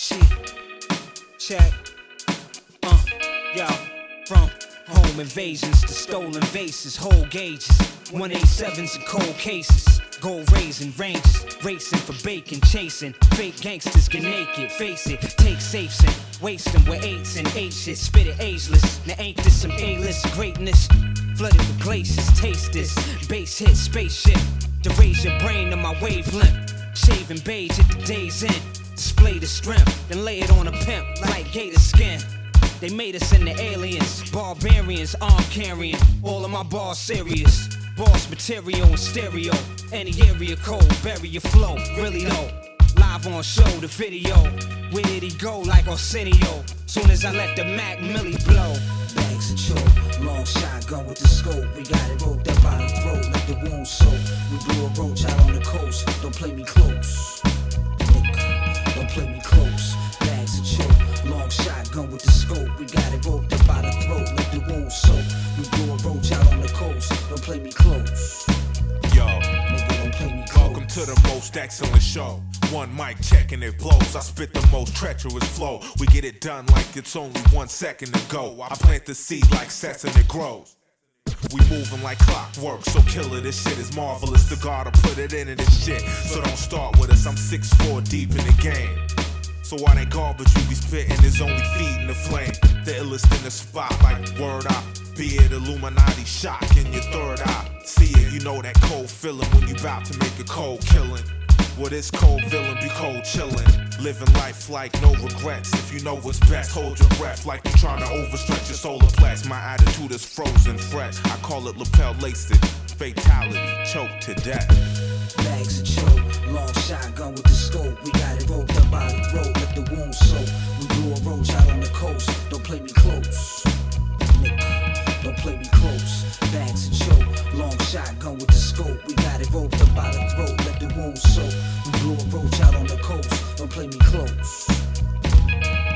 Check. Uh, yo, from home invasions to stolen vases, whole gauges, 187s and cold cases. Gold raising ranges, racing for bacon, chasing. Fake gangsters get naked, face it. Take safes and waste them with eights and eight. Spit it ageless. Now ain't this some A-list greatness? Flooded with glaciers, taste this. Bass hit, spaceship. To raise your brain on my wavelength. Shaving beige at the day's end. Display the strength, then lay it on a pimp like gator skin. They made us into aliens, barbarians, arm carrying. All of my bars serious. Boss material and stereo. Any area code, bury your flow. Really though. Live on show, the video. Where did he go like Arsenio? Soon as I let the Mac Millie blow. Bags of choke, long shotgun with the scope. We got it roped up by the throat, let the wound soak. We blew a roach out on the coast. Don't play me close. Play me close. Bags of choke, long shotgun with the scope. We got it roped up by the throat, let the wound soak. We blew a roach out on the coast. Don't play me close. Yo, Nigga, don't play me close. welcome to the most excellent show. One mic checking it blows. I spit the most treacherous flow. We get it done like it's only one second to go. I plant the seed like sesame it grows. We moving like clockwork, so killer, this shit is marvelous. The God will put it into this shit. So don't start with us, I'm 6'4 deep in the game. So why that garbage you be spitting is only feeding the flame. The illest in the spot, like word out. Be it Illuminati shock in your third eye. See it, you know that cold feeling when you bout to make a cold killing. Well, this cold villain be cold chillin'. Living life like no regrets. If you know what's best, hold your breath like you trying to overstretch your solar plex. My attitude is frozen fresh. I call it lapel laced. Fatality, choke to death. Bags of choke, long shotgun with the scope. We got it roped up by the throat, let the wound soak. We blew a roach out on the coast. Don't play me close. Nick, don't play me close. Bags of choke, long shotgun with close.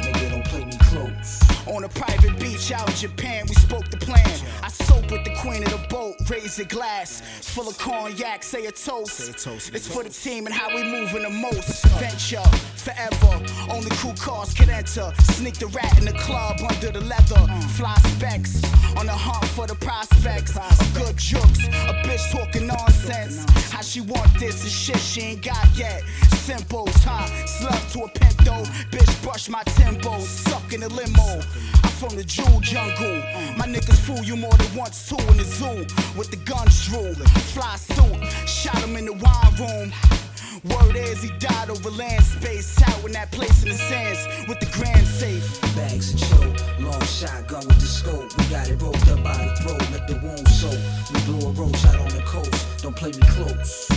Nigga, don't play me close. On a private beach out in Japan, we spoke the plan. I soap with the queen of the boat, raise a glass. Full of cognac, say a toast. Say a toast It's for the team and how we moving the most. Venture, forever. Only cool cars can enter. Sneak the rat in the club under the leather. Fly specs, on the hunt for the prospects. Of good jokes, a bitch talking nonsense. How she want this and shit she ain't got yet. Simple, huh? Slug to a pinto. Bitch brush my tempo, suck in the limo. I'm from the jewel jungle. My niggas fool you more than once too in the zoo. With the guns drew, fly suit. Shot him in the wine room. Word is he died over land space. Out in that place in the sands with the grand safe. Bags and choke, long shotgun with the scope. We got it rolled up by the throat, let the wound soak. We blew a roach out on the coast. Don't play me close.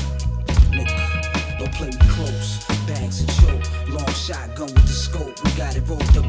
By the